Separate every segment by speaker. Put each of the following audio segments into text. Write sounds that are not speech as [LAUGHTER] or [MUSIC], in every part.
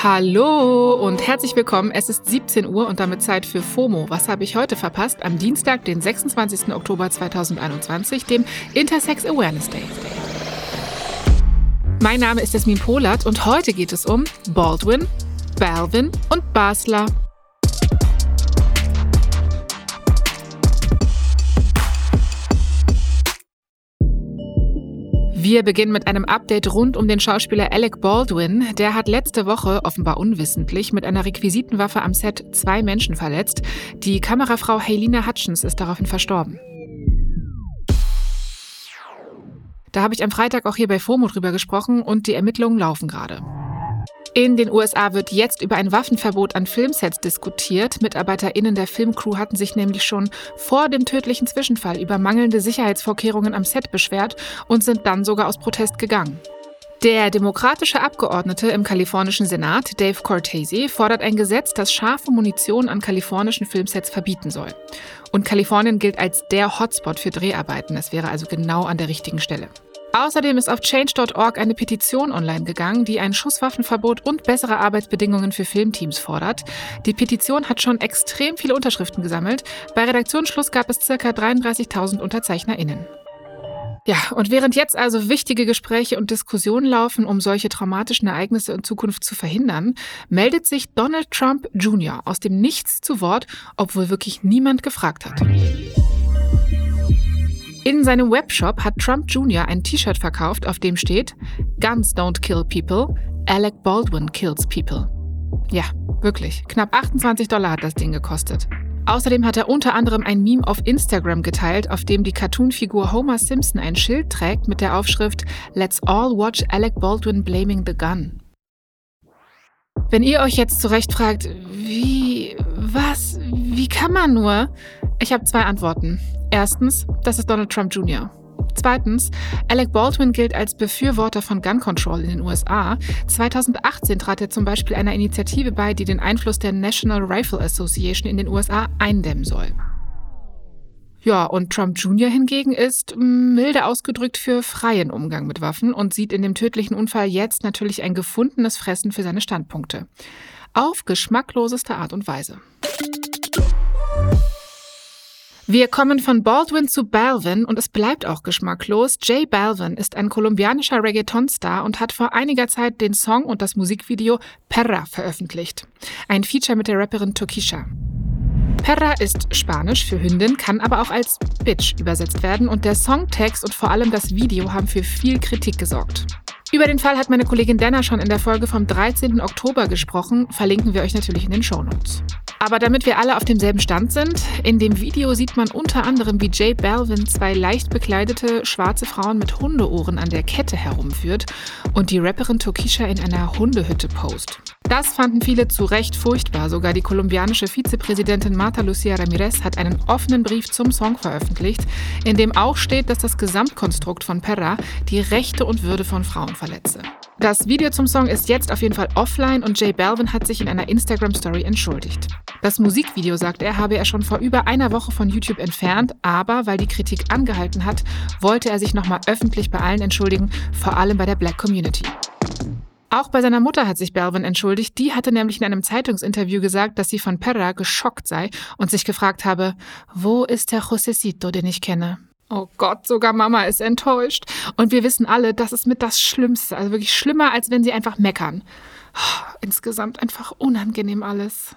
Speaker 1: Hallo und herzlich willkommen. Es ist 17 Uhr und damit Zeit für FOMO. Was habe ich heute verpasst? Am Dienstag, den 26. Oktober 2021, dem Intersex Awareness Day. Mein Name ist Jasmin Polat und heute geht es um Baldwin, Balvin und Basler. Wir beginnen mit einem Update rund um den Schauspieler Alec Baldwin. Der hat letzte Woche, offenbar unwissentlich, mit einer Requisitenwaffe am Set zwei Menschen verletzt. Die Kamerafrau Helena Hutchins ist daraufhin verstorben. Da habe ich am Freitag auch hier bei FOMO drüber gesprochen und die Ermittlungen laufen gerade. In den USA wird jetzt über ein Waffenverbot an Filmsets diskutiert. MitarbeiterInnen der Filmcrew hatten sich nämlich schon vor dem tödlichen Zwischenfall über mangelnde Sicherheitsvorkehrungen am Set beschwert und sind dann sogar aus Protest gegangen. Der demokratische Abgeordnete im kalifornischen Senat, Dave Cortese, fordert ein Gesetz, das scharfe Munition an kalifornischen Filmsets verbieten soll. Und Kalifornien gilt als der Hotspot für Dreharbeiten. Es wäre also genau an der richtigen Stelle. Außerdem ist auf change.org eine Petition online gegangen, die ein Schusswaffenverbot und bessere Arbeitsbedingungen für Filmteams fordert. Die Petition hat schon extrem viele Unterschriften gesammelt. Bei Redaktionsschluss gab es ca. 33.000 UnterzeichnerInnen. Ja, und während jetzt also wichtige Gespräche und Diskussionen laufen, um solche traumatischen Ereignisse in Zukunft zu verhindern, meldet sich Donald Trump Jr. aus dem Nichts zu Wort, obwohl wirklich niemand gefragt hat. In seinem Webshop hat Trump Jr. ein T-Shirt verkauft, auf dem steht Guns don't kill people, Alec Baldwin kills people. Ja, wirklich. Knapp 28 Dollar hat das Ding gekostet. Außerdem hat er unter anderem ein Meme auf Instagram geteilt, auf dem die Cartoonfigur Homer Simpson ein Schild trägt mit der Aufschrift Let's all watch Alec Baldwin blaming the gun. Wenn ihr euch jetzt zurecht fragt, wie, was, wie kann man nur? Ich habe zwei Antworten. Erstens, das ist Donald Trump Jr. Zweitens, Alec Baldwin gilt als Befürworter von Gun Control in den USA. 2018 trat er zum Beispiel einer Initiative bei, die den Einfluss der National Rifle Association in den USA eindämmen soll. Ja, und Trump Jr. hingegen ist mm, milde ausgedrückt für freien Umgang mit Waffen und sieht in dem tödlichen Unfall jetzt natürlich ein gefundenes Fressen für seine Standpunkte. Auf geschmackloseste Art und Weise. Wir kommen von Baldwin zu Balvin und es bleibt auch geschmacklos. Jay Balvin ist ein kolumbianischer Reggaeton-Star und hat vor einiger Zeit den Song und das Musikvideo Perra veröffentlicht. Ein Feature mit der Rapperin Tokisha. Perra ist Spanisch für Hündin, kann aber auch als Bitch übersetzt werden und der Songtext und vor allem das Video haben für viel Kritik gesorgt. Über den Fall hat meine Kollegin Dana schon in der Folge vom 13. Oktober gesprochen, verlinken wir euch natürlich in den Shownotes. Aber damit wir alle auf demselben Stand sind, in dem Video sieht man unter anderem, wie Jay Balvin zwei leicht bekleidete schwarze Frauen mit Hundeohren an der Kette herumführt und die Rapperin Tokisha in einer Hundehütte post. Das fanden viele zu Recht furchtbar. Sogar die kolumbianische Vizepräsidentin Marta Lucia Ramirez hat einen offenen Brief zum Song veröffentlicht, in dem auch steht, dass das Gesamtkonstrukt von Perra die Rechte und Würde von Frauen verletze. Das Video zum Song ist jetzt auf jeden Fall offline und Jay Balvin hat sich in einer Instagram-Story entschuldigt. Das Musikvideo, sagt er, habe er schon vor über einer Woche von YouTube entfernt, aber weil die Kritik angehalten hat, wollte er sich nochmal öffentlich bei allen entschuldigen, vor allem bei der Black Community. Auch bei seiner Mutter hat sich Balvin entschuldigt. Die hatte nämlich in einem Zeitungsinterview gesagt, dass sie von Perra geschockt sei und sich gefragt habe, wo ist der Josecito, den ich kenne? Oh Gott, sogar Mama ist enttäuscht. Und wir wissen alle, das ist mit das Schlimmste. Also wirklich schlimmer, als wenn sie einfach meckern. Oh, insgesamt einfach unangenehm alles.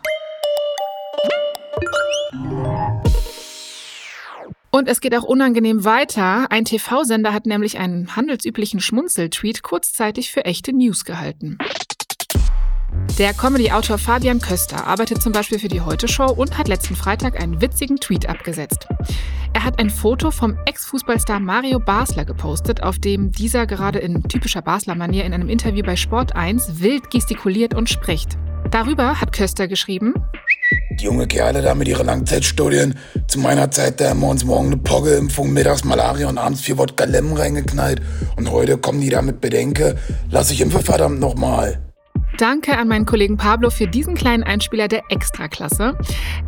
Speaker 1: Und es geht auch unangenehm weiter. Ein TV-Sender hat nämlich einen handelsüblichen Schmunzeltweet kurzzeitig für echte News gehalten. Der Comedy-Autor Fabian Köster arbeitet zum Beispiel für die Heute-Show und hat letzten Freitag einen witzigen Tweet abgesetzt. Er hat ein Foto vom Ex-Fußballstar Mario Basler gepostet, auf dem dieser gerade in typischer Basler-Manier in einem Interview bei Sport 1 wild gestikuliert und spricht. Darüber hat Köster geschrieben,
Speaker 2: die junge Kerle da mit ihren Langzeitstudien. Zu meiner Zeit, da haben wir uns morgen eine Poggelimpfung, mittags Malaria und abends vier Wodka Lemon reingeknallt. Und heute kommen die da mit Bedenke, lass ich impfe verdammt nochmal.
Speaker 1: Danke an meinen Kollegen Pablo für diesen kleinen Einspieler der Extraklasse.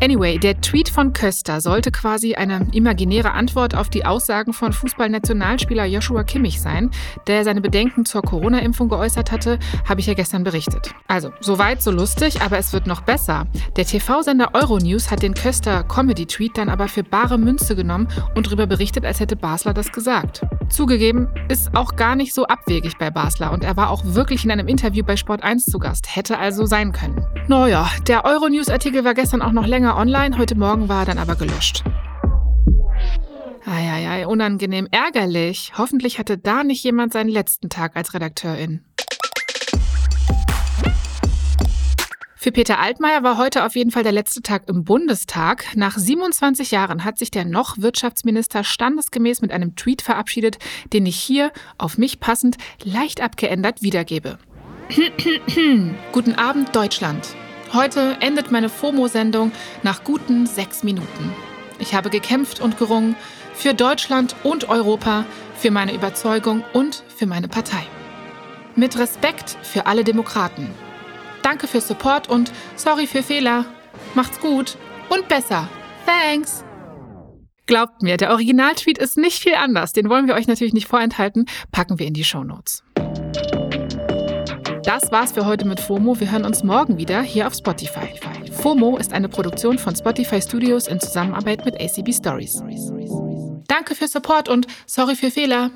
Speaker 1: Anyway, der Tweet von Köster sollte quasi eine imaginäre Antwort auf die Aussagen von Fußballnationalspieler Joshua Kimmich sein, der seine Bedenken zur Corona-Impfung geäußert hatte, habe ich ja gestern berichtet. Also, soweit so lustig, aber es wird noch besser. Der TV-Sender Euronews hat den Köster Comedy-Tweet dann aber für bare Münze genommen und darüber berichtet, als hätte Basler das gesagt. Zugegeben, ist auch gar nicht so abwegig bei Basler und er war auch wirklich in einem Interview bei Sport 1 zu Gast. Hätte also sein können. Naja, der Euronews-Artikel war gestern auch noch länger online, heute Morgen war er dann aber gelöscht. Eieiei, unangenehm, ärgerlich. Hoffentlich hatte da nicht jemand seinen letzten Tag als Redakteurin. Für Peter Altmaier war heute auf jeden Fall der letzte Tag im Bundestag. Nach 27 Jahren hat sich der noch Wirtschaftsminister standesgemäß mit einem Tweet verabschiedet, den ich hier, auf mich passend, leicht abgeändert wiedergebe. [COUGHS] Guten Abend, Deutschland. Heute endet meine FOMO-Sendung nach guten sechs Minuten. Ich habe gekämpft und gerungen für Deutschland und Europa, für meine Überzeugung und für meine Partei. Mit Respekt für alle Demokraten. Danke für Support und sorry für Fehler. Macht's gut und besser. Thanks! Glaubt mir, der Originaltweet ist nicht viel anders. Den wollen wir euch natürlich nicht vorenthalten. Packen wir in die Shownotes. Das war's für heute mit FOMO. Wir hören uns morgen wieder hier auf Spotify. FOMO ist eine Produktion von Spotify Studios in Zusammenarbeit mit ACB Stories. Danke für Support und sorry für Fehler.